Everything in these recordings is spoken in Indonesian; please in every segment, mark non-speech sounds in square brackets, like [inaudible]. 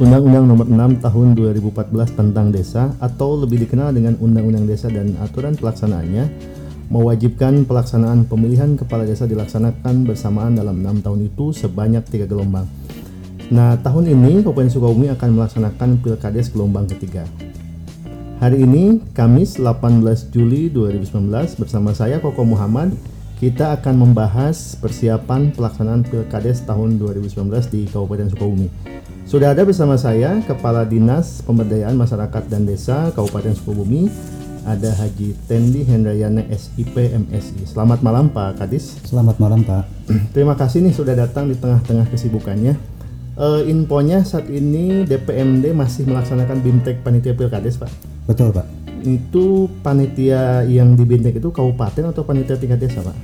Undang-Undang Nomor 6 Tahun 2014 tentang Desa atau lebih dikenal dengan Undang-Undang Desa dan aturan pelaksanaannya mewajibkan pelaksanaan pemilihan kepala desa dilaksanakan bersamaan dalam enam tahun itu sebanyak tiga gelombang. Nah, tahun ini Kabupaten Sukabumi akan melaksanakan Pilkades gelombang ketiga. Hari ini, Kamis 18 Juli 2019, bersama saya Koko Muhammad, kita akan membahas persiapan pelaksanaan Pilkades tahun 2019 di Kabupaten Sukabumi. Sudah ada bersama saya Kepala Dinas Pemberdayaan Masyarakat dan Desa Kabupaten Sukabumi, ada Haji Tendi Hendrayana SIP MSI. Selamat malam Pak Kadis. Selamat malam Pak. [clears throat] Terima kasih nih sudah datang di tengah-tengah kesibukannya. Uh, infonya saat ini DPMD masih melaksanakan BIMTEK Panitia Pilkades Pak. Betul Pak. Itu panitia yang di BIMTEK itu kabupaten atau panitia tingkat desa Pak?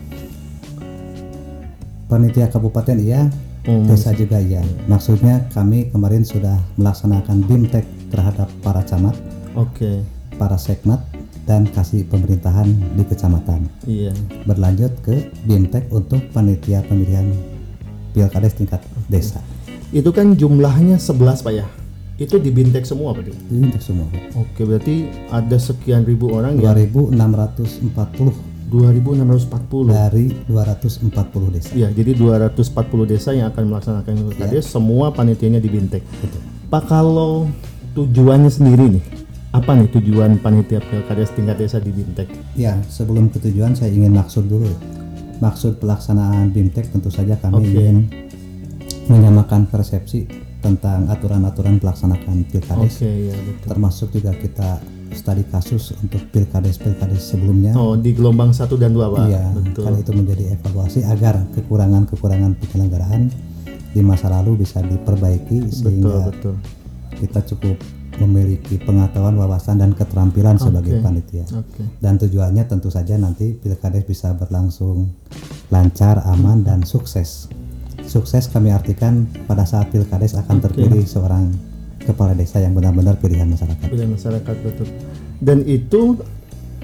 Panitia kabupaten iya, Hmm. desa juga iya. Maksudnya kami kemarin sudah melaksanakan BIMTEK terhadap para camat, Oke, para sekmat, dan kasih pemerintahan di kecamatan. iya. Berlanjut ke BIMTEK untuk panitia pemilihan pilkades tingkat desa. Itu kan jumlahnya 11 Pak ya? Itu di BIMTEK semua Pak? Ini untuk semua. Pak. Oke, berarti ada sekian ribu orang ya? 2640 2640. dari 240 desa. Iya, jadi 240 desa yang akan melaksanakan pilkades semua panitianya di Bintek. Betul. Pak kalau tujuannya sendiri nih, apa nih tujuan panitia pilkades tingkat desa di Bintek? Ya, sebelum ketujuan saya ingin maksud dulu. Maksud pelaksanaan BIMTEK tentu saja kami Oke. ingin menyamakan persepsi tentang aturan-aturan pelaksanaan pilkades. Oke, ya betul. Termasuk juga kita studi kasus untuk pilkades-pilkades sebelumnya. Oh, di gelombang 1 dan 2, Pak. Iya, betul. itu menjadi evaluasi agar kekurangan-kekurangan penyelenggaraan di masa lalu bisa diperbaiki Betul, sehingga betul. kita cukup memiliki pengetahuan, wawasan dan keterampilan sebagai Oke. panitia. Oke. Dan tujuannya tentu saja nanti pilkades bisa berlangsung lancar, aman dan sukses. Sukses kami artikan pada saat pilkades akan terpilih seorang kepala desa yang benar-benar pilihan masyarakat. Pilihan masyarakat betul. Dan itu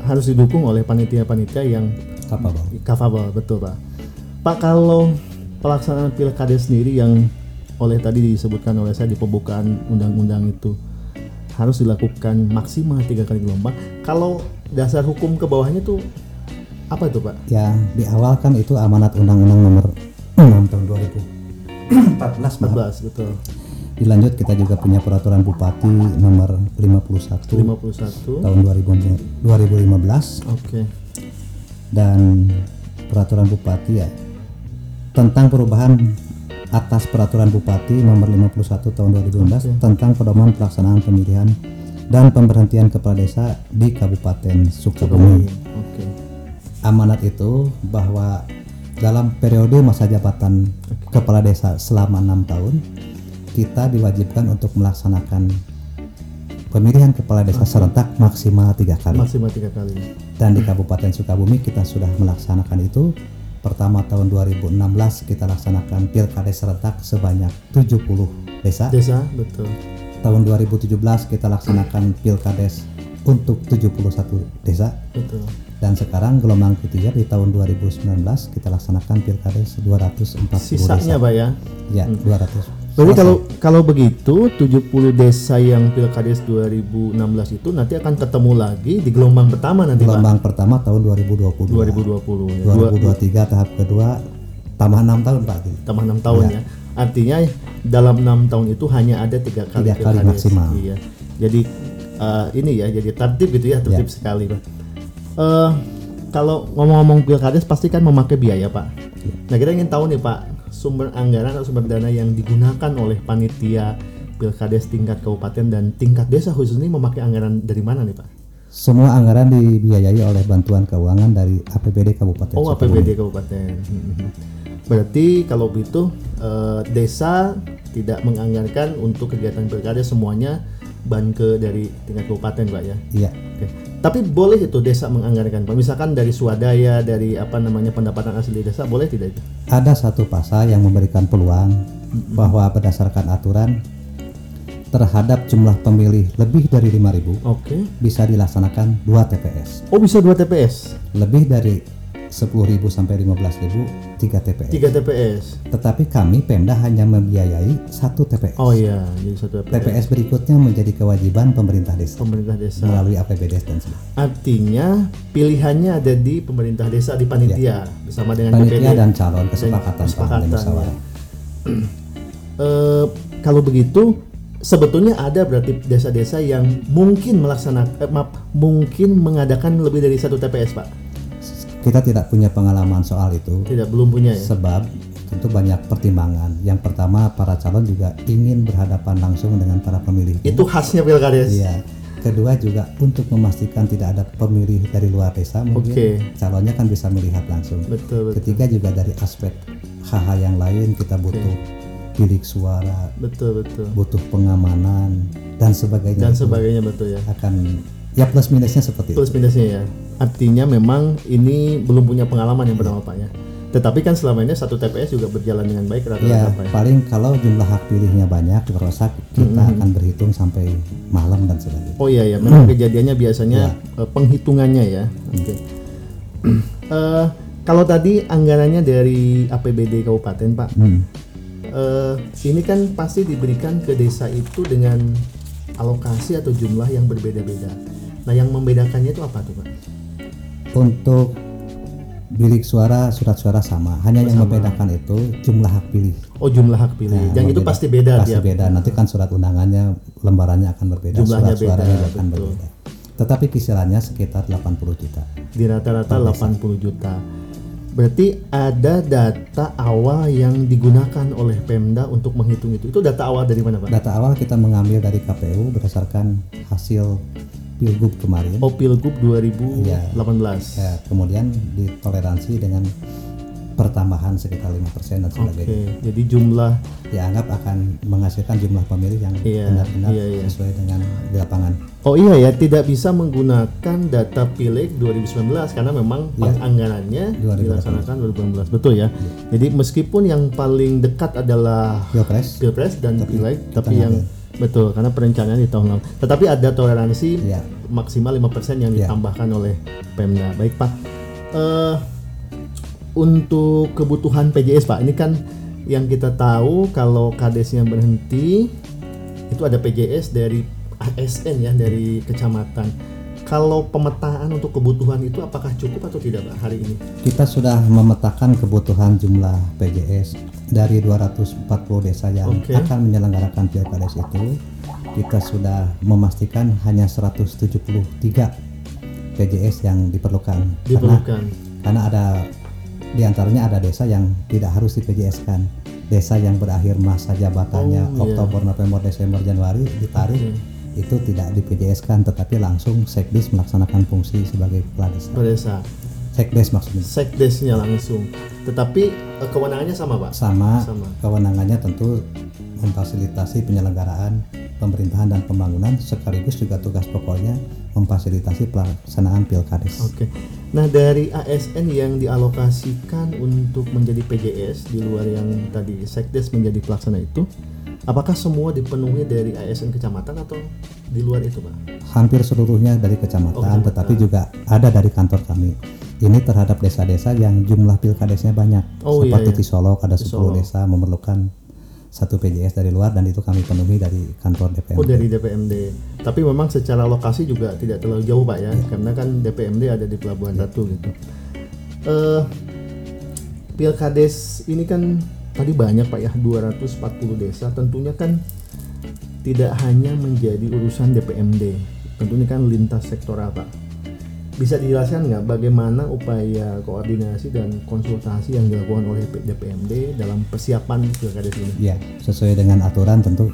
harus didukung oleh panitia-panitia yang Kapabel. Kafabel betul pak. Pak kalau pelaksanaan pilkades sendiri yang oleh tadi disebutkan oleh saya di pembukaan undang-undang itu harus dilakukan maksimal tiga kali gelombang. Kalau dasar hukum ke bawahnya tuh apa itu pak? Ya, di awal kan itu amanat undang-undang nomor 6 tahun 2014 maaf. 14 betul. Dilanjut kita juga punya peraturan bupati nomor 51 51. tahun 2000 2015 Oke. dan peraturan bupati ya tentang perubahan atas peraturan bupati nomor 51 tahun 2015 tentang pedoman pelaksanaan pemilihan dan pemberhentian kepala desa di Kabupaten Sukabumi. Oke. Amanat itu bahwa dalam periode masa jabatan kepala desa selama enam tahun kita diwajibkan untuk melaksanakan pemilihan kepala desa serentak maksimal tiga kali Maksimal tiga kali. dan di Kabupaten Sukabumi kita sudah melaksanakan itu pertama tahun 2016 kita laksanakan pilkades serentak sebanyak 70 desa Desa betul. tahun 2017 kita laksanakan pilkades untuk 71 desa Betul. dan sekarang gelombang ketiga di tahun 2019 kita laksanakan pilkades 240 Sisanya desa pak ya. ya 200 Berarti kalau kalau begitu 70 desa yang Pilkades 2016 itu nanti akan ketemu lagi di gelombang pertama nanti gelombang pertama tahun 2020 Pak 2020 ya. Dua, 2023 tahap kedua tambah enam tahun Pak tambah enam tahun ya. Artinya dalam enam tahun itu hanya ada tiga kali Tiga kali maksimal. Iya. Jadi eh, ini ya jadi tertib gitu ya tertib sekali Pak. Eh kalau ngomong-ngomong Pilkades pasti kan memakai biaya Pak. Nah kita ingin tahu nih Pak sumber anggaran atau sumber dana yang digunakan oleh panitia Pilkades tingkat kabupaten dan tingkat desa khusus ini memakai anggaran dari mana nih Pak? Semua anggaran dibiayai oleh bantuan keuangan dari APBD Kabupaten Oh. APBD kabupaten. Mhm. Berarti kalau begitu eh, desa tidak menganggarkan untuk kegiatan pilkada semuanya banke dari tingkat kabupaten Pak ya. Iya, Oke. Tapi boleh itu desa menganggarkan Pak. Misalkan dari swadaya, dari apa namanya pendapatan asli desa boleh tidak itu? ada satu pasal yang memberikan peluang bahwa berdasarkan aturan terhadap jumlah pemilih lebih dari 5.000 Oke. bisa dilaksanakan 2 TPS. Oh bisa dua TPS. Lebih dari 10.000 sampai 15.000 3 TPS. 3 TPS. Tetapi kami Pemda hanya membiayai satu TPS. Oh iya, jadi satu TPS. TPS berikutnya menjadi kewajiban pemerintah desa Pemerintah desa. melalui APBDes dan sebagainya. Artinya pilihannya ada di pemerintah desa di panitia bersama dengan. Panitia dan calon kesepakatan kesepakatan, dan musyawarah. [clears throat] Eh, kalau begitu sebetulnya ada berarti desa-desa yang mungkin melaksanakan eh, maaf, mungkin mengadakan lebih dari satu TPS, Pak. Kita tidak punya pengalaman soal itu Tidak belum punya ya. sebab tentu banyak pertimbangan. Yang pertama para calon juga ingin berhadapan langsung dengan para pemilih. Itu khasnya Pilkades. Iya. Kedua juga untuk memastikan tidak ada pemilih dari luar desa mungkin Oke. calonnya kan bisa melihat langsung. Betul, betul. Ketiga juga dari aspek hal-hal yang lain kita butuh bilik suara, Betul, betul. butuh pengamanan dan sebagainya. Dan sebagainya betul ya. akan ya plus minusnya seperti itu. Plus minusnya ya. Artinya memang ini belum punya pengalaman yang pertama Pak ya. Tetapi kan selama ini satu TPS juga berjalan dengan baik Ya, rata-rata Pak ya. paling kalau jumlah hak pilihnya banyak terasa kita Mm-hmm. akan berhitung sampai malam dan sebagainya. Oh iya ya, memang kejadiannya biasanya eh, penghitungannya ya. Oke. [clears throat] Eh, kalau tadi anggarannya dari APBD kabupaten Pak, Hmm. eh, ini kan pasti diberikan ke desa itu dengan alokasi atau jumlah yang berbeda-beda. Nah, yang membedakannya itu apa tuh Pak? Untuk bilik suara, surat suara sama. Hanya yang membedakan itu jumlah hak pilih. Oh jumlah hak pilih. Nah, yang itu pasti beda Pasti dia. beda. Nanti kan surat undangannya, lembarannya akan berbeda, Jumlahnya surat suaranya beda, akan betul. berbeda. Tetapi kisarannya sekitar 80 juta. Di rata-rata 80 juta. Berarti ada data awal yang digunakan oleh Pemda untuk menghitung itu. Itu data awal dari mana Pak? Data awal kita mengambil dari KPU berdasarkan hasil pilgub kemarin. Oh Pilgub 2018. Ya, kemudian ditoleransi dengan pertambahan sekitar 5% dan Oke, sebagainya. jadi jumlah Dianggap akan menghasilkan jumlah pemilih yang Iya, benar-benar iya, iya. sesuai dengan di lapangan. Oh iya ya, tidak bisa menggunakan data Pileg 2019 karena memang Iya. penganggarannya 2018. dilaksanakan 2018. Betul ya. Jadi meskipun yang paling dekat adalah Pilpres Pilpres dan Pileg, tapi tengah yang betul karena perencanaan di tahun lalu. Tetapi ada toleransi Iya. maksimal 5% yang Iya. ditambahkan oleh Pemda. Baik, Pak. Eh untuk kebutuhan PJS, Pak, ini kan yang kita tahu kalau kadesnya berhenti itu ada PJS dari ASN ya dari kecamatan. Kalau pemetaan untuk kebutuhan itu apakah cukup atau tidak Pak hari ini? kita sudah memetakan kebutuhan jumlah PJS dari 240 desa yang Oke. akan menyelenggarakan pilkades itu kita sudah memastikan hanya 173 PJS yang diperlukan karena Diperlukan. karena ada di antaranya ada desa yang tidak harus di PJS kan desa yang berakhir masa jabatannya Oh, iya. Oktober November Desember Januari ditarik itu tidak di PJS kan tetapi langsung sekdes melaksanakan fungsi sebagai kepala desa Ke desa. sekdes maksudnya Sekdesnya langsung. Tetapi eh, kewenangannya sama Pak. sama, Sama. kewenangannya tentu memfasilitasi penyelenggaraan pemerintahan dan pembangunan sekaligus juga tugas pokoknya memfasilitasi pelaksanaan pilkades. Oke. Nah dari ASN yang dialokasikan untuk menjadi PJS di luar yang tadi Sekdes menjadi pelaksana itu, apakah semua dipenuhi dari ASN kecamatan atau di luar itu Pak? Hampir seluruhnya dari kecamatan, Oh, tetapi juga ada dari kantor kami. Ini terhadap desa-desa yang jumlah pilkadesnya banyak. Oh, iya, Seperti iya. di Solok ada 10 Solok. desa memerlukan satu PJS dari luar dan itu kami penuhi dari kantor DPRD. Oh dari DPMD. Tapi memang secara lokasi juga tidak terlalu jauh Pak ya, karena kan DPMD ada di Pelabuhan Ratu gitu. Eh Pilkades ini kan tadi banyak Pak ya, 240 desa. Tentunya kan tidak hanya menjadi urusan DPMD. Tentunya kan lintas sektoral Pak. Bisa dijelaskan nggak bagaimana upaya koordinasi dan konsultasi yang dilakukan oleh DPMD dalam persiapan pilkades ini? Ya, sesuai dengan aturan tentu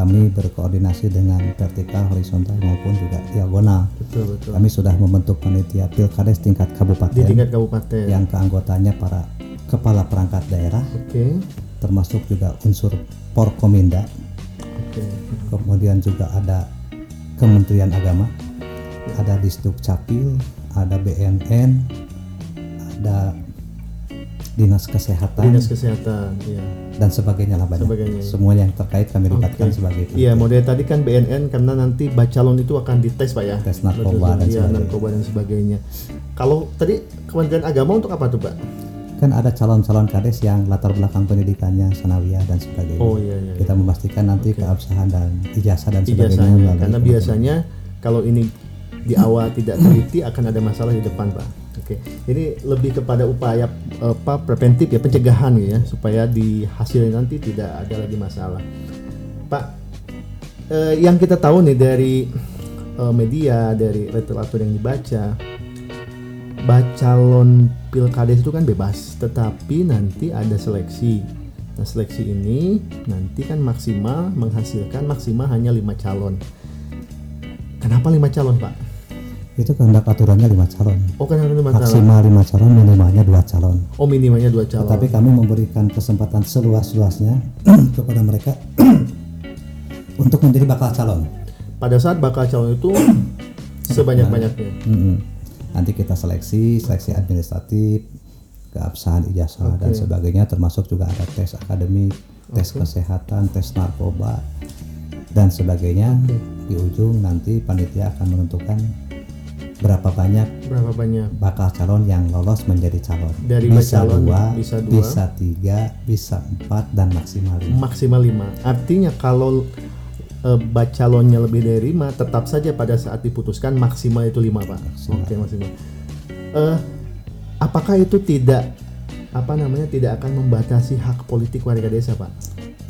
kami berkoordinasi dengan vertikal, horizontal maupun juga diagonal. Betul betul. Kami sudah membentuk panitia pilkades tingkat Di kabupaten tingkat kabupaten. yang keanggotanya para kepala perangkat daerah, Oke. termasuk juga unsur Porkominda, Oke. kemudian juga ada Kementerian Agama, ada Disduk Capil, ada BNN, ada dinas kesehatan dinas kesehatan ya dan sebagainya lah banyak Sebagainya, ya. semua yang terkait kami libatkan sebagai Iya, model tadi kan BNN karena nanti bacalon itu akan dites pak ya. Tes narkoba dan Iya, sebagainya. narkoba dan sebagainya. Kalau tadi Kementerian Agama untuk apa tuh pak? Kan ada calon-calon kades yang latar belakang pendidikannya sanawiyah dan sebagainya Oh iya iya. kita memastikan nanti keabsahan dan ijazah dan sebagainya Ijazahnya. Karena biasanya kalau ini di awal [clears throat] tidak teliti akan ada masalah di depan pak. Oke, jadi lebih kepada upaya apa preventif ya pencegahan ya supaya di hasilnya nanti tidak ada lagi masalah. Pak, eh, yang kita tahu nih dari eh, media dari literatur yang dibaca, bacalon pilkades itu kan bebas, tetapi nanti ada seleksi. Nah seleksi ini nanti kan maksimal menghasilkan maksimal hanya lima calon. Kenapa lima calon pak? itu kehendak aturannya lima calon Oh kan ada lima calon. maksimal lima calon minimalnya dua calon Oh minimalnya dua calon. tapi kami memberikan kesempatan seluas-luasnya [clears throat] kepada mereka [clears throat] untuk menjadi bakal calon Pada saat bakal calon itu [clears throat] sebanyak-banyaknya. Mm-mm. Nanti kita seleksi seleksi administratif keabsahan ijazah dan sebagainya termasuk juga ada tes akademik tes kesehatan tes narkoba dan sebagainya di ujung nanti panitia akan menentukan berapa banyak Berapa banyak? bakal calon yang lolos menjadi calon Dari bisa bacalon, dua bisa dua. bisa tiga bisa empat dan maksimal lima Maksimal lima. Artinya kalau eh, bacalonnya lebih dari lima, tetap saja pada saat diputuskan maksimal itu lima pak. Oke maksimal. Eh, apakah itu tidak apa namanya tidak akan membatasi hak politik warga desa pak?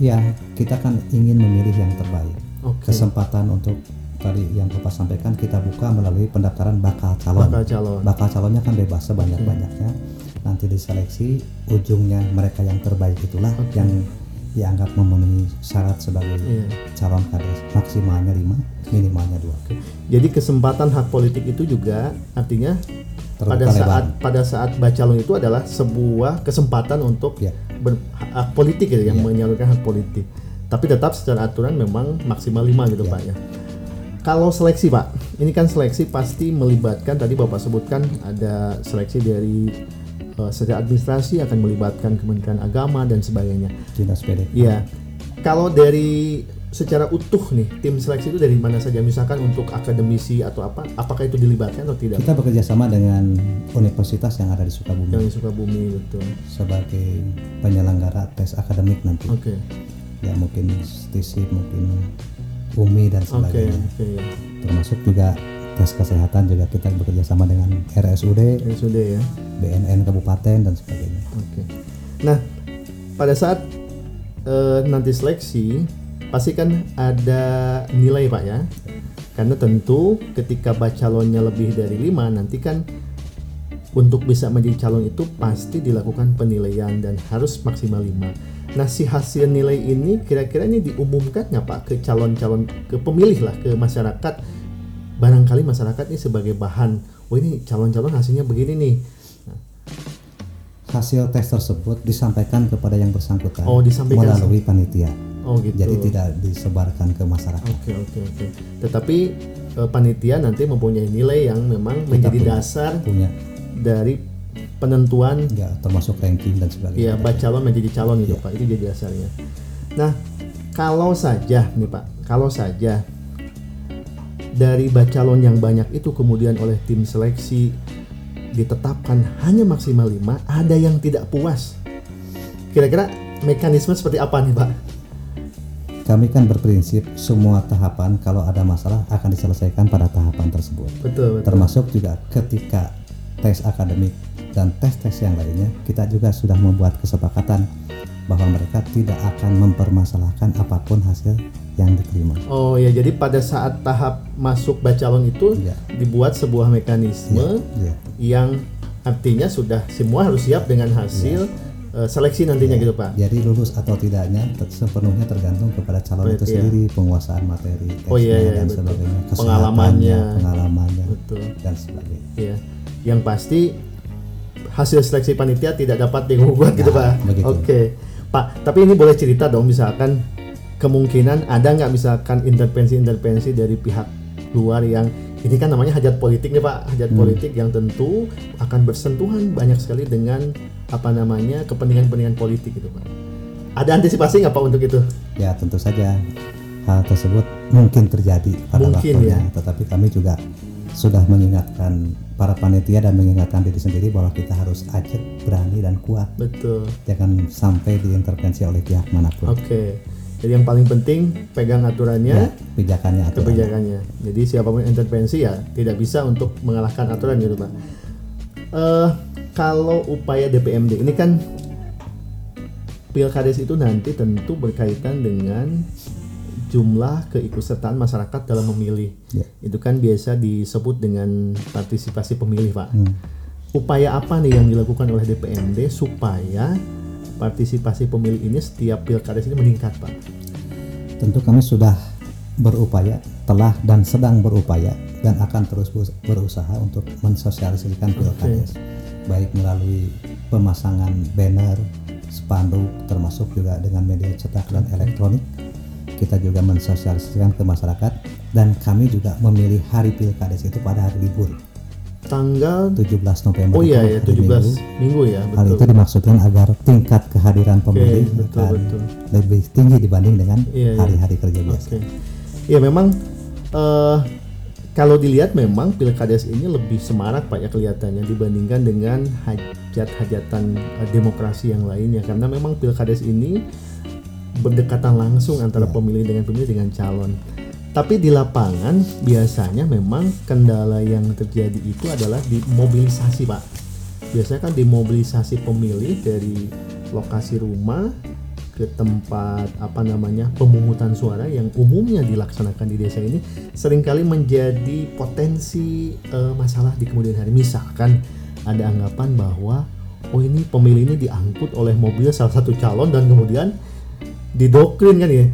ya kita kan ingin memilih yang terbaik Oke. kesempatan untuk tadi yang bapak sampaikan kita buka melalui pendaftaran bakal calon Bakal calon. bakal calonnya kan bebas sebanyak banyaknya nanti diseleksi ujungnya mereka yang terbaik itulah yang dianggap memenuhi syarat sebagai Iya. calon kades maksimalnya 5 minimalnya 2 Jadi kesempatan hak politik itu juga artinya Terbuka pada lebar. saat pada saat bacalon itu adalah sebuah kesempatan untuk Ya. ber- hak politik gitu, yang menyalurkan hak politik. Tapi tetap secara aturan memang maksimal 5 gitu Pak ya. Kalau seleksi Pak, ini kan seleksi pasti melibatkan tadi Bapak sebutkan ada seleksi dari secara administrasi akan melibatkan Kementerian Agama dan sebagainya. dinas PD. Iya. Kalau dari secara utuh nih tim seleksi itu dari mana saja? Misalkan untuk akademisi atau apa apakah itu dilibatkan atau tidak? Kita bekerja sama dengan universitas yang ada di Sukabumi. Yang di Sukabumi betul. Sebagai penyelenggara tes akademik nanti. Oke. Ya mungkin STISIP mungkin UMI dan sebagainya. Oke ya. Termasuk juga tes kesehatan juga kita bekerja sama dengan RSUD sudah ya BNN kabupaten dan sebagainya oke nah pada saat eh, nanti seleksi pasti kan ada nilai pak ya karena tentu ketika bacalonnya lebih dari lima nanti kan untuk bisa menjadi calon itu pasti dilakukan penilaian dan harus maksimal 5. Nah, si hasil nilai ini kira-kira ini diumumkan nggak Pak ke calon-calon ke pemilih lah ke masyarakat. Barangkali masyarakat ini sebagai bahan, oh ini calon-calon hasilnya begini nih. hasil tes tersebut disampaikan kepada yang bersangkutan Oh, disampaikan. melalui panitia Oh gitu. jadi tidak disebarkan ke masyarakat Oke oke oke. Tetapi eh, panitia nanti mempunyai nilai yang memang menjadi punya. dasar punya dari penentuan ya termasuk ranking dan Iya, sebagainya bacalon menjadi calon gitu Pak. Itu jadi dasarnya. Nah, kalau saja nih Pak, kalau saja dari bacalon yang banyak itu kemudian oleh tim seleksi ditetapkan hanya maksimal 5, ada yang tidak puas. Kira-kira mekanisme seperti apa nih Pak? kami kan berprinsip semua tahapan kalau ada masalah akan diselesaikan pada tahapan tersebut Betul, betul. termasuk juga ketika tes akademik dan tes-tes yang lainnya kita juga sudah membuat kesepakatan bahwa mereka tidak akan mempermasalahkan apa pun hasil yang diterima Oh ya, jadi pada saat tahap masuk bacalon itu Iya. dibuat sebuah mekanisme ya yang artinya sudah semua harus siap dengan hasil Iya. eh, seleksi nantinya gitu Pak. jadi lulus atau tidaknya ter- sepenuhnya tergantung kepada calon itu Berarti ya. sendiri penguasaan materi tesnya Oh, iya, iya, dan betul. sebagainya Pengalamannya. pengalamannya Betul. dan sebagainya Iya. Yang pasti hasil seleksi panitia tidak dapat gitu Nah, Pak. begitu. Oke. Pak, tapi ini boleh cerita dong misalkan kemungkinan ada nggak misalkan intervensi-intervensi dari pihak luar yang ini kan namanya hajat politik nih Pak, hajat politik yang tentu akan bersentuhan banyak sekali dengan apa namanya kepentingan-kepentingan politik gitu Pak. Ada antisipasi nggak Pak untuk itu? Ya tentu saja hal tersebut mungkin terjadi pada Mungkin, waktunya, ya. tetapi kami juga sudah mengingatkan para panitia dan mengingatkan diri sendiri bahwa kita harus ajak, berani dan kuat, Betul. jangan sampai diintervensi oleh pihak mana pun. Oke. Jadi yang paling penting pegang aturannya, Ya, kebijakannya aturan. kebijakannya. Jadi siapa pun intervensi ya tidak bisa untuk mengalahkan aturan gitu Pak. Eh kalau upaya DPMD ini kan pilkades itu nanti tentu berkaitan dengan jumlah keikutsertaan masyarakat dalam memilih. Ya. Itu kan biasa disebut dengan partisipasi pemilih, Pak. Hmm. Upaya apa nih yang dilakukan oleh DPMD supaya partisipasi pemilih ini setiap pilkades ini meningkat, Pak? Tentu kami sudah berupaya, telah dan sedang berupaya dan akan terus berusaha untuk mensosialisasikan pilkades, baik melalui pemasangan banner, spanduk, termasuk juga dengan media cetak dan elektronik. Kita juga mensosialisasikan ke masyarakat dan kami juga memilih hari pilkades itu pada hari libur Tanggal 17 November. Oh iya ya, hari 17 Minggu. minggu ya, Hal itu betul. dimaksudkan agar tingkat kehadiran pemilih betul, akan betul. lebih tinggi dibanding dengan Iya, iya. hari-hari kerja biasa. Oke. Ya memang eh kalau dilihat memang pilkades ini lebih semarak Pak ya kelihatannya dibandingkan dengan hajat-hajatan eh, demokrasi yang lainnya karena memang pilkades ini berdekatan langsung antara Ya. pemilih dengan pemilih dengan calon. Tapi di lapangan biasanya memang kendala yang terjadi itu adalah di mobilisasi Pak. Biasanya kan dimobilisasi pemilih dari lokasi rumah ke tempat apa namanya pemungutan suara yang umumnya dilaksanakan di desa ini sering kali menjadi potensi eh, masalah di kemudian hari. Misalkan ada anggapan bahwa oh ini pemilih ini diangkut oleh mobil salah satu calon dan kemudian didoktrin kan ya.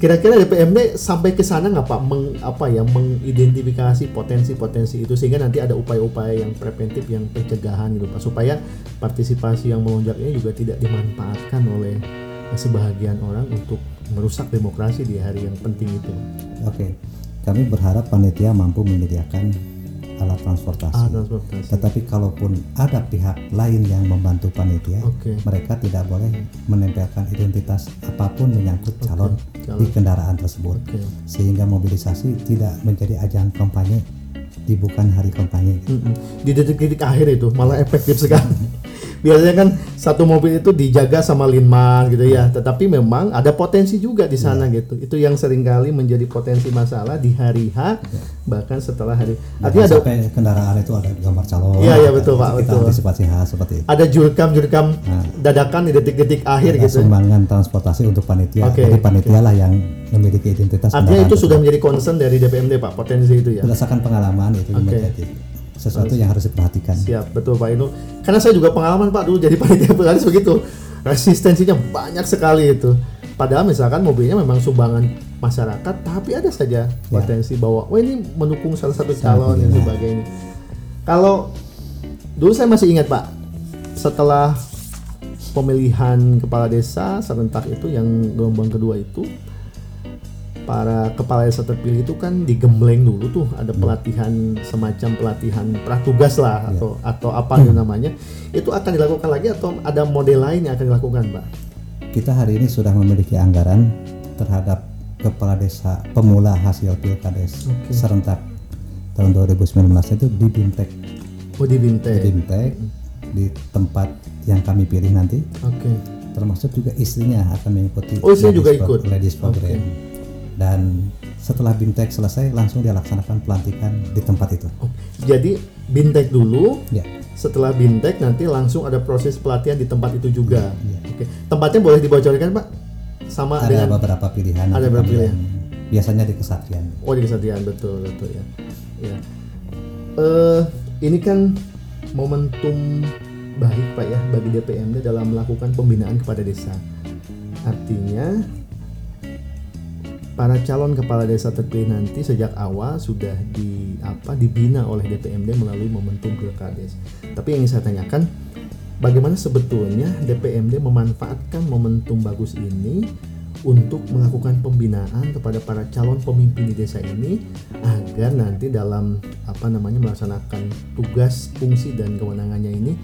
Kira-kira DPMD sampai ke sana nggak Pak? Meng, apa ya mengidentifikasi potensi-potensi itu sehingga nanti ada upaya-upaya yang preventif yang pencegahan gitu Pak? Supaya partisipasi yang melonjak ini juga tidak dimanfaatkan oleh sebahagian orang untuk merusak demokrasi di hari yang penting itu. Oke, kami berharap panitia mampu menyediakan alat transportasi. Ah, transportasi. Tetapi kalaupun ada pihak lain yang membantu panitia, Oke. mereka tidak boleh menempelkan identitas apa pun menyangkut calon calon. di kendaraan tersebut, Oke. sehingga mobilisasi tidak menjadi ajang kampanye di bukan hari kampanye. Mm-mm. Di detik-detik akhir itu malah efektif sekali. Biasanya kan satu mobil itu dijaga sama linmas gitu ya, tetapi memang ada potensi juga di sana gitu. Itu yang sering kali menjadi potensi masalah di hari H bahkan setelah hari. Artinya ada sampai kendaraan itu ada gambar calon. Iya, iya, betul, Pak, betul. antisipasi hal seperti itu. ada jurkam-jurkam dadakan di detik-detik akhir Ada gitu. sumbangan transportasi untuk panitia. Oke, Jadi panitia lah yang memiliki identitas Artinya itu sudah menjadi concern dari DPMD Pak, potensi itu ya. berdasarkan pengalaman itu Oke. Sesuatu yang harus diperhatikan. Siap, betul Pak Inu. Karena saya juga pengalaman Pak dulu jadi [laughs] panitia pilkades begitu. Resistensinya banyak sekali itu. Padahal misalkan mobilnya memang sumbangan masyarakat, tapi ada saja potensi bahwa wah ini mendukung salah satu calon dan sebagainya. Kalau dulu saya masih ingat Pak, setelah pemilihan kepala desa serentak itu yang gelombang kedua itu para kepala desa terpilih itu kan digembleng dulu tuh. Ada pelatihan semacam pelatihan pratugas lah atau atau apa itu namanya. Itu akan dilakukan lagi atau ada model lain yang akan dilakukan pak Kita hari ini sudah memiliki anggaran terhadap kepala desa pemula hasil pilkades Oke. serentak tahun 2019 itu di Bintek, oh di di Bintek Bintek di tempat yang kami pilih nanti. Oke. Termasuk juga istrinya akan mengikuti Oh, istrinya juga ikut? ladies program. Oke. Dan setelah Bintek selesai langsung dia laksanakan pelantikan di tempat itu Oh, jadi Bintek dulu ya setelah Bintek nanti langsung ada proses pelatihan di tempat itu juga Iya. oke tempatnya boleh dibocorkan pak sama ada dengan beberapa pilihan Ada beberapa pilihan. biasanya di kesaktian Oh di kesatian betul betul ya. Ya. Eh ini kan momentum baik pak ya bagi DPMD dalam melakukan pembinaan kepada desa. Artinya para calon kepala desa terpilih nanti sejak awal sudah di apa dibina oleh DPMD melalui momentum pilkades. Tapi yang ingin saya tanyakan, bagaimana sebetulnya DPMD memanfaatkan momentum bagus ini untuk melakukan pembinaan kepada para calon pemimpin di desa ini agar nanti dalam apa namanya melaksanakan tugas fungsi dan kewenangannya ini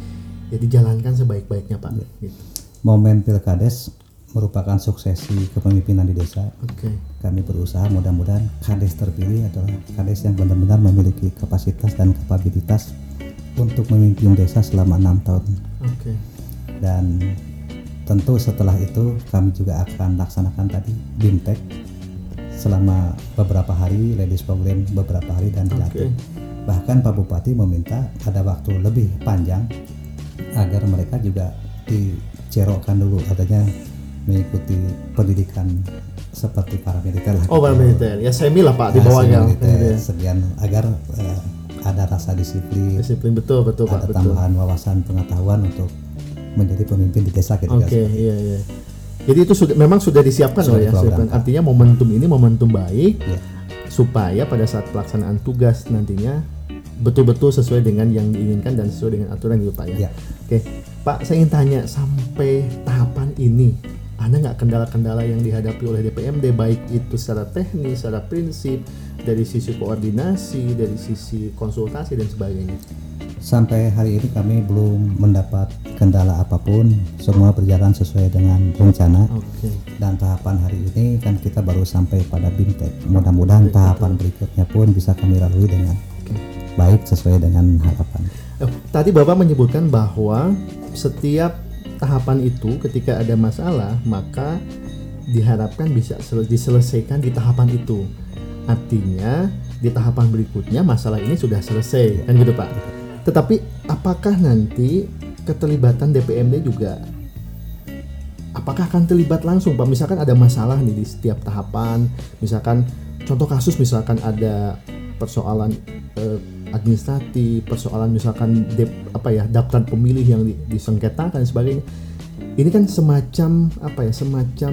ya dijalankan sebaik-baiknya pak gitu. Momen Pilkades merupakan suksesi kepemimpinan di desa. oke Kami berusaha mudah-mudahan kades terpilih adalah kades yang benar-benar memiliki kapasitas dan kapabilitas untuk memimpin desa selama enam tahun. oke Dan tentu setelah itu kami juga akan laksanakan tadi BIMTEK selama beberapa hari, ladies program beberapa hari dan dilatih. Bahkan Pak Bupati meminta ada waktu lebih panjang agar mereka juga dicerokkan dulu artinya mengikuti pendidikan seperti para militer lah. oh para militer ya semi lah pak di Ya, bawahnya militer, Gitu ya. sekian agar eh, ada rasa disiplin, disiplin betul betul pak ada betul tambahan wawasan pengetahuan untuk menjadi pemimpin di desa gitu Oke, guys. iya iya. Jadi itu sudah memang sudah disiapkan Sudah loh ya. Artinya momentum ini momentum baik Iya. supaya pada saat pelaksanaan tugas nantinya betul-betul sesuai dengan yang diinginkan dan sesuai dengan aturan gitu Pak ya. Iya. Oke, Pak saya ingin tanya sampai tahapan ini ada nggak kendala-kendala yang dihadapi oleh DPMD baik itu secara teknis, secara prinsip, dari sisi koordinasi, dari sisi konsultasi dan sebagainya. Sampai hari ini kami belum mendapat kendala apa pun, semua berjalan sesuai dengan rencana. Oke. Dan tahapan hari ini kan kita baru sampai pada BIMTEK. Mudah-mudahan tahapan berikutnya pun bisa kami lalui dengan baik sesuai dengan harapan. Oh, tadi Bapak menyebutkan bahwa setiap tahapan itu ketika ada masalah maka diharapkan bisa sel- diselesaikan di tahapan itu. Artinya di tahapan berikutnya masalah ini sudah selesai kan gitu Pak. Tetapi apakah nanti keterlibatan DPMD juga apakah akan terlibat langsung Pak? Misalkan ada masalah nih di setiap tahapan, misalkan contoh kasus misalkan ada persoalan eh, administratif, persoalan misalkan dep- apa ya daftar pemilih yang di- disengketakan dan sebagainya. Ini kan semacam apa ya semacam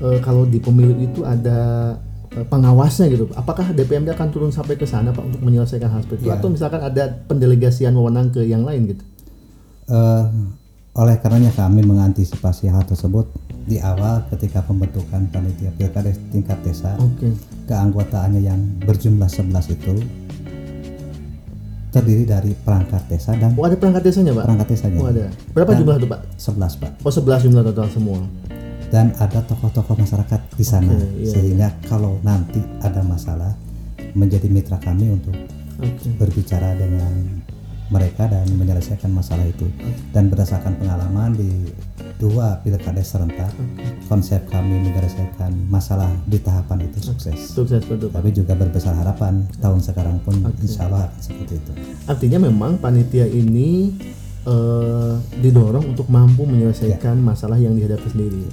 eh, kalau di pemilu itu ada eh, pengawasnya gitu. Apakah DPMD akan turun sampai ke sana Pak untuk menyelesaikan hal seperti itu Ya. atau misalkan ada pendelegasian wewenang ke yang lain gitu? Eh, oleh karenanya kami mengantisipasi hal tersebut di awal ketika pembentukan panitia pilkada tingkat desa Oke. keanggotaannya yang berjumlah 11 itu terdiri dari perangkat desa dan Oh ada perangkat desanya Pak? perangkat desanya Oh ada. Berapa Dan- jumlah itu Pak? 11 Pak Oh 11 jumlah total semua. dan ada tokoh-tokoh masyarakat di sana Oke, iya, sehingga kalau nanti ada masalah menjadi mitra kami untuk Oke. berbicara dengan mereka dan menyelesaikan masalah itu. Dan berdasarkan pengalaman di dua pilkada serentak konsep kami menyelesaikan masalah di tahapan itu sukses. Sukses betul tapi juga berbesar harapan tahun sekarang pun insya Allah akan seperti itu. Artinya memang panitia ini eh, didorong untuk mampu menyelesaikan masalah yang dihadapi sendiri.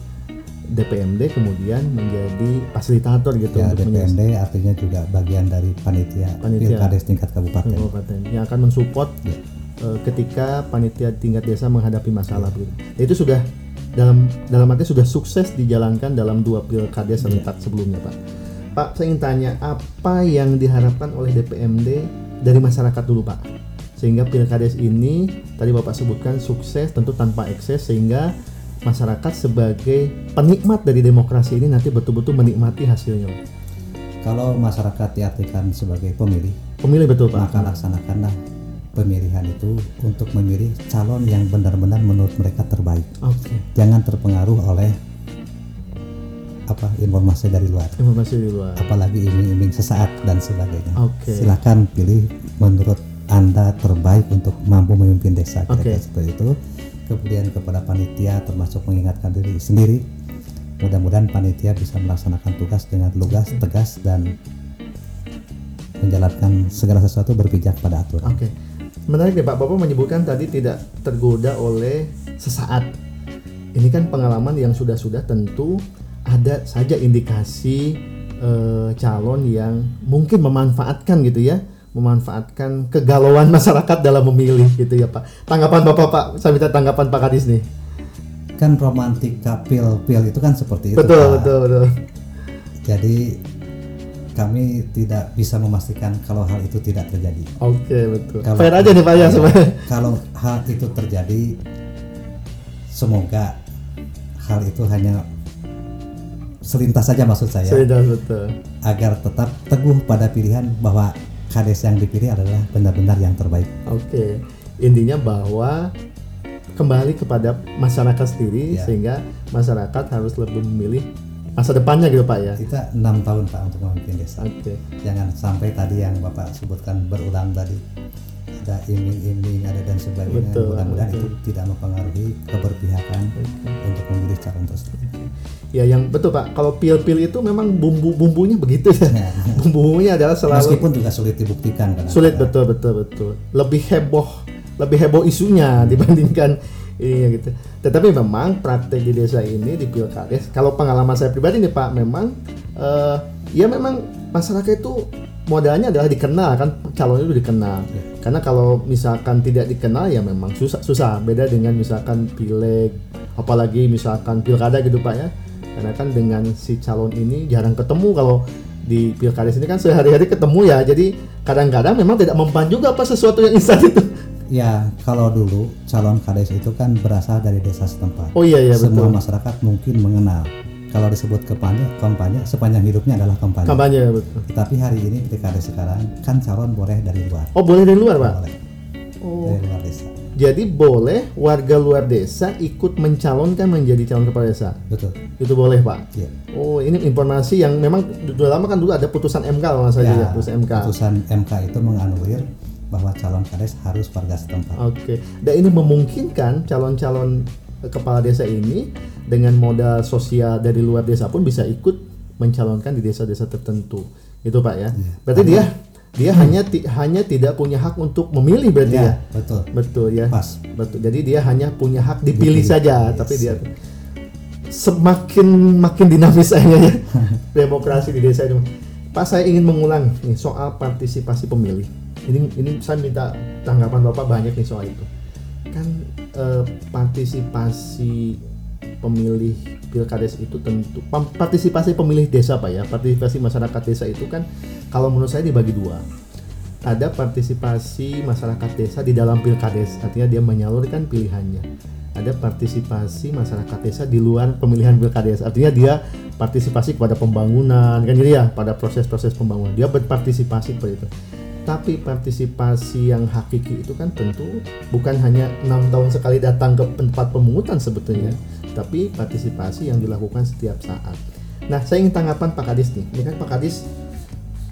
DPMD kemudian menjadi fasilitator gitu ya untuk menyelesaikan DPMD artinya juga bagian dari panitia, Panitia. pilkades tingkat kabupaten kabupaten yang akan mensupport Ya. eh, ketika panitia tingkat desa menghadapi masalah begitu. Itu sudah dalam dalam arti sudah sukses dijalankan dalam dua pilkada serentak sebelumnya Pak. Pak saya ingin tanya apa yang diharapkan oleh DPMD dari masyarakat dulu Pak sehingga pilkades ini tadi Bapak sebutkan sukses tentu tanpa ekses sehingga masyarakat sebagai penikmat dari demokrasi ini nanti betul-betul menikmati hasilnya. Kalau masyarakat diartikan sebagai pemilih pemilih betul Pak. maka laksanakanlah pemilihan itu untuk memilih calon yang benar-benar menurut mereka terbaik. Oke. Jangan terpengaruh oleh apa informasi dari luar. Informasi di luar. Apalagi iming-iming sesaat dan sebagainya. Oke. silakan pilih menurut anda terbaik untuk mampu memimpin desa. Oke. seperti itu kemudian kepada panitia termasuk mengingatkan diri sendiri mudah-mudahan panitia bisa melaksanakan tugas dengan lugas tegas dan menjalankan segala sesuatu berpijak pada aturan Oke, menarik deh Pak. Bapak menyebutkan tadi tidak tergoda oleh sesaat. Ini kan pengalaman yang sudah-sudah tentu ada saja indikasi eh, calon yang mungkin memanfaatkan gitu ya, memanfaatkan kegalauan masyarakat dalam memilih gitu ya Pak. Tanggapan Bapak Pak, saya minta tanggapan Pak Kadis nih. kan romantika pil-pil itu kan seperti itu Betul, Pak. betul, betul. jadi kami tidak bisa memastikan kalau hal itu tidak terjadi Oke, betul. Kalau- Fair aja nih Pak ya sebenarnya. kalau hal itu terjadi semoga hal itu hanya selintas saja maksud saya Sudah betul. agar tetap teguh pada pilihan bahwa kades yang dipilih adalah benar-benar yang terbaik. Oke, intinya bahwa kembali kepada masyarakat sendiri Ya. sehingga masyarakat harus lebih memilih masa depannya gitu Pak ya. Kita enam tahun Pak untuk memimpin desa. Oke, Jangan sampai tadi yang Bapak sebutkan berulang tadi ada iming-iming ada dan sebagainya. Mudah-mudahan itu tidak mempengaruhi keberpihakan untuk memilih calon tersebut. Ya yang betul Pak. Kalau pil-pil itu memang bumbu-bumbunya begitu ya. Ya. [laughs] Bumbunya adalah selalu Meskipun juga sulit dibuktikan karena sulit betul betul betul. Lebih heboh, lebih heboh isunya [laughs] dibandingkan ini gitu. Tetapi memang praktek di desa ini di pilkades, kalau pengalaman saya pribadi nih Pak, memang eh, ya memang masyarakat itu modalnya adalah dikenal kan calon itu dikenal. Karena kalau misalkan tidak dikenal ya memang susah susah. Beda dengan misalkan pileg, apalagi misalkan pilkada gitu Pak ya. Karena kan dengan si calon ini jarang ketemu kalau di pilkades ini kan sehari-hari ketemu ya. Jadi kadang-kadang memang tidak mempan juga apa sesuatu yang instan itu. Ya, kalau dulu calon kades itu kan berasal dari desa setempat. Oh iya iya Semua betul. masyarakat mungkin mengenal. Kalau disebut kampanye, kampanye sepanjang hidupnya adalah kampanye. Kampanye betul. Tapi hari ini di kades sekarang kan calon boleh dari luar. Oh boleh dari luar pak? Boleh Oh. dari luar desa. Jadi boleh warga luar desa ikut mencalonkan menjadi calon kepala desa. Betul. Itu boleh pak? Iya. Oh ini informasi yang memang sudah lama kan dulu ada putusan MK kalau nggak salah Ya, ya, putusan MK. putusan MK itu menganulir bahwa calon kades harus warga setempat. Oke. Dan ini memungkinkan calon-calon kepala desa ini dengan modal sosial dari luar desa pun bisa ikut mencalonkan di desa-desa tertentu. Itu pak ya. Berarti dia dia hanya ti- hanya tidak punya hak untuk memilih berarti ya. Ya, betul. Betul ya. Pas. Betul. Jadi dia hanya punya hak dipilih, Dipilih, saja, yes. tapi dia semakin makin dinamis aja ya [laughs] demokrasi di desa itu. Pak saya ingin mengulang nih soal partisipasi pemilih. Ini ini saya minta tanggapan Bapak banyak nih soal itu. Kan eh, partisipasi pemilih pilkades itu tentu partisipasi pemilih desa Pak ya. Partisipasi masyarakat desa itu kan kalau menurut saya dibagi dua ada partisipasi masyarakat desa di dalam pilkades, artinya dia menyalurkan pilihannya. Ada partisipasi masyarakat desa di luar pemilihan pilkades, artinya dia partisipasi kepada pembangunan, kan gitu ya, pada proses-proses pembangunan. Dia berpartisipasi seperti itu. Tapi partisipasi yang hakiki itu kan tentu bukan hanya enam tahun sekali datang ke tempat pemungutan sebetulnya, tapi partisipasi yang dilakukan setiap saat. Nah, saya ingin tanggapan Pak Kadis nih. Ini kan Pak Kadis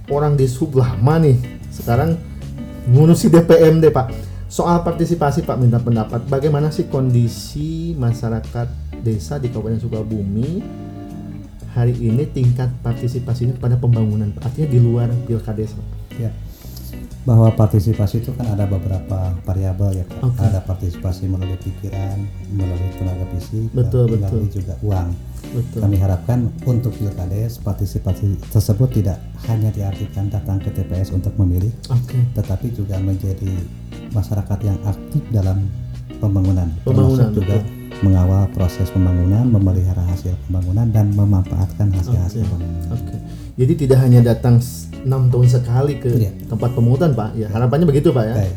orang di sub lama nih sekarang ngurusi DPMD Pak soal partisipasi Pak minta pendapat bagaimana sih kondisi masyarakat desa di Kabupaten Sukabumi hari ini tingkat partisipasinya pada pembangunan artinya di luar pilkades Pak Ya. Bahwa partisipasi itu kan ada beberapa variabel ya. Oke. Ada partisipasi melalui pikiran, melalui tenaga fisik, Betul, dan melalui betul. juga uang. betul Kami harapkan untuk pilkades partisipasi tersebut tidak hanya diartikan datang ke TPS untuk memilih, oke tetapi juga menjadi masyarakat yang aktif dalam pembangunan, Pembangunan, termasuk juga mengawal proses pembangunan, memelihara hasil pembangunan dan memanfaatkan hasil-hasil Oke. pembangunan. oke jadi tidak hanya datang enam tahun sekali ke Iya. tempat pemungutan Pak. Ya harapannya begitu Pak ya. Baik.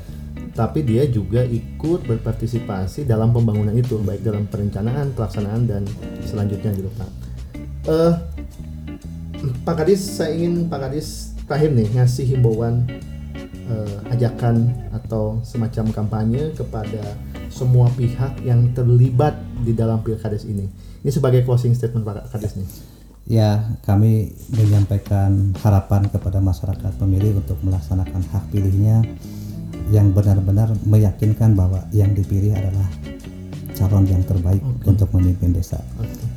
tapi dia juga ikut berpartisipasi dalam pembangunan itu baik dalam perencanaan pelaksanaan dan selanjutnya gitu pak. Eh, Pak Kadis saya ingin Pak Kadis terakhir nih ngasih himbauan eh, ajakan atau semacam kampanye kepada semua pihak yang terlibat di dalam pilkades ini. Ini sebagai closing statement Pak Kadis nih Ya, kami menyampaikan harapan kepada masyarakat pemilih untuk melaksanakan hak pilihnya yang benar-benar meyakinkan bahwa yang dipilih adalah calon yang terbaik untuk memimpin desa.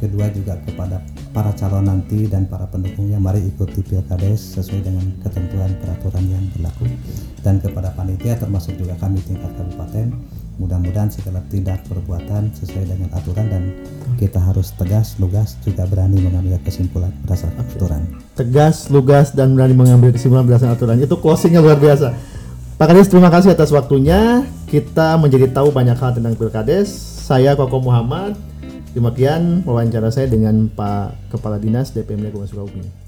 Kedua juga kepada para calon nanti dan para pendukungnya mari ikuti pilkades sesuai dengan ketentuan peraturan yang berlaku. Dan kepada panitia termasuk juga kami tingkat kabupaten mudah-mudahan segala tindak perbuatan sesuai dengan aturan dan kita harus tegas, lugas juga berani mengambil kesimpulan berdasarkan aturan. tegas, lugas, dan berani mengambil kesimpulan berdasarkan aturan. Itu closingnya luar biasa. Pak Kades, terima kasih atas waktunya. Kita menjadi tahu banyak hal tentang Pilkades. Saya Koko Muhammad. Demikian wawancara saya dengan Pak Kepala Dinas DPMD Kabupaten Sukabumi.